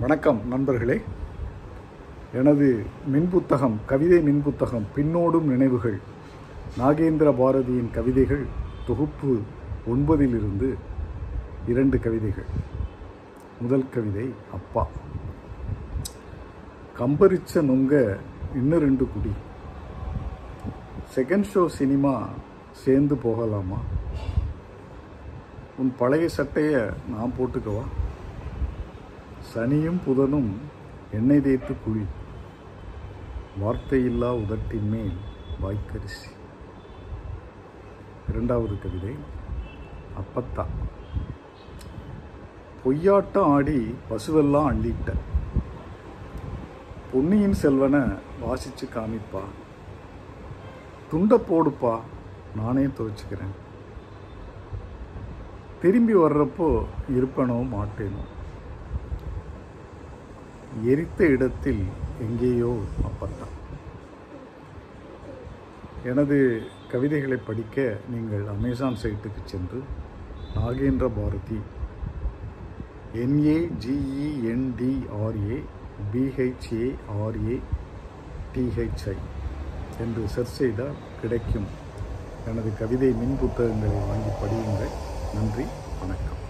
வணக்கம் நண்பர்களே. எனது மின்புத்தகம் கவிதை மின்புத்தகம் பின்னோடும் நினைவுகள் நாகேந்திர பாரதியின் கவிதைகள் தொகுப்பு ஒன்பதிலிருந்து இரண்டு கவிதைகள். முதல் கவிதை அப்பா. கம்பரிச்ச நொங்க இன்னும் ரெண்டு குடி. செகண்ட் ஷோ சினிமா சேர்ந்து போகலாமா? உன் பழைய சட்டையை நான் போட்டுக்கவா? சனியும் புதனும் எண்ணெய் தேய்த்து குழி. வார்த்தையில்லா உதட்டின் மேல் வாய்க்கரிசி. இரண்டாவது கவிதை அப்பத்தா. பொய்யாட்டம் ஆடி பசுவெல்லாம் அள்ளிட்ட. பொன்னியின் செல்வனை வாசிச்சு காமிப்பா. துண்டை போடுப்பா நானே துவைச்சிக்கிறேன். திரும்பி வர்றப்போ இருப்பனோ மாட்டேனோ. எரித்த இடத்தில் எங்கேயோ அப்பத்தான் எனது கவிதைகளை படிக்க நீங்கள் அமேசான் சைட்டுக்கு சென்று நாகேந்திர பாரதி என்ஏஜிஇஎன்டிஆர்ஏ பிஹெச்ஏஆர்ஏ டிஹெச்ஐ என்று சர்ச் செய்தால் கிடைக்கும். எனது கவிதை மின் புத்தகங்களை வாங்கி படியுங்கள். நன்றி வணக்கம்.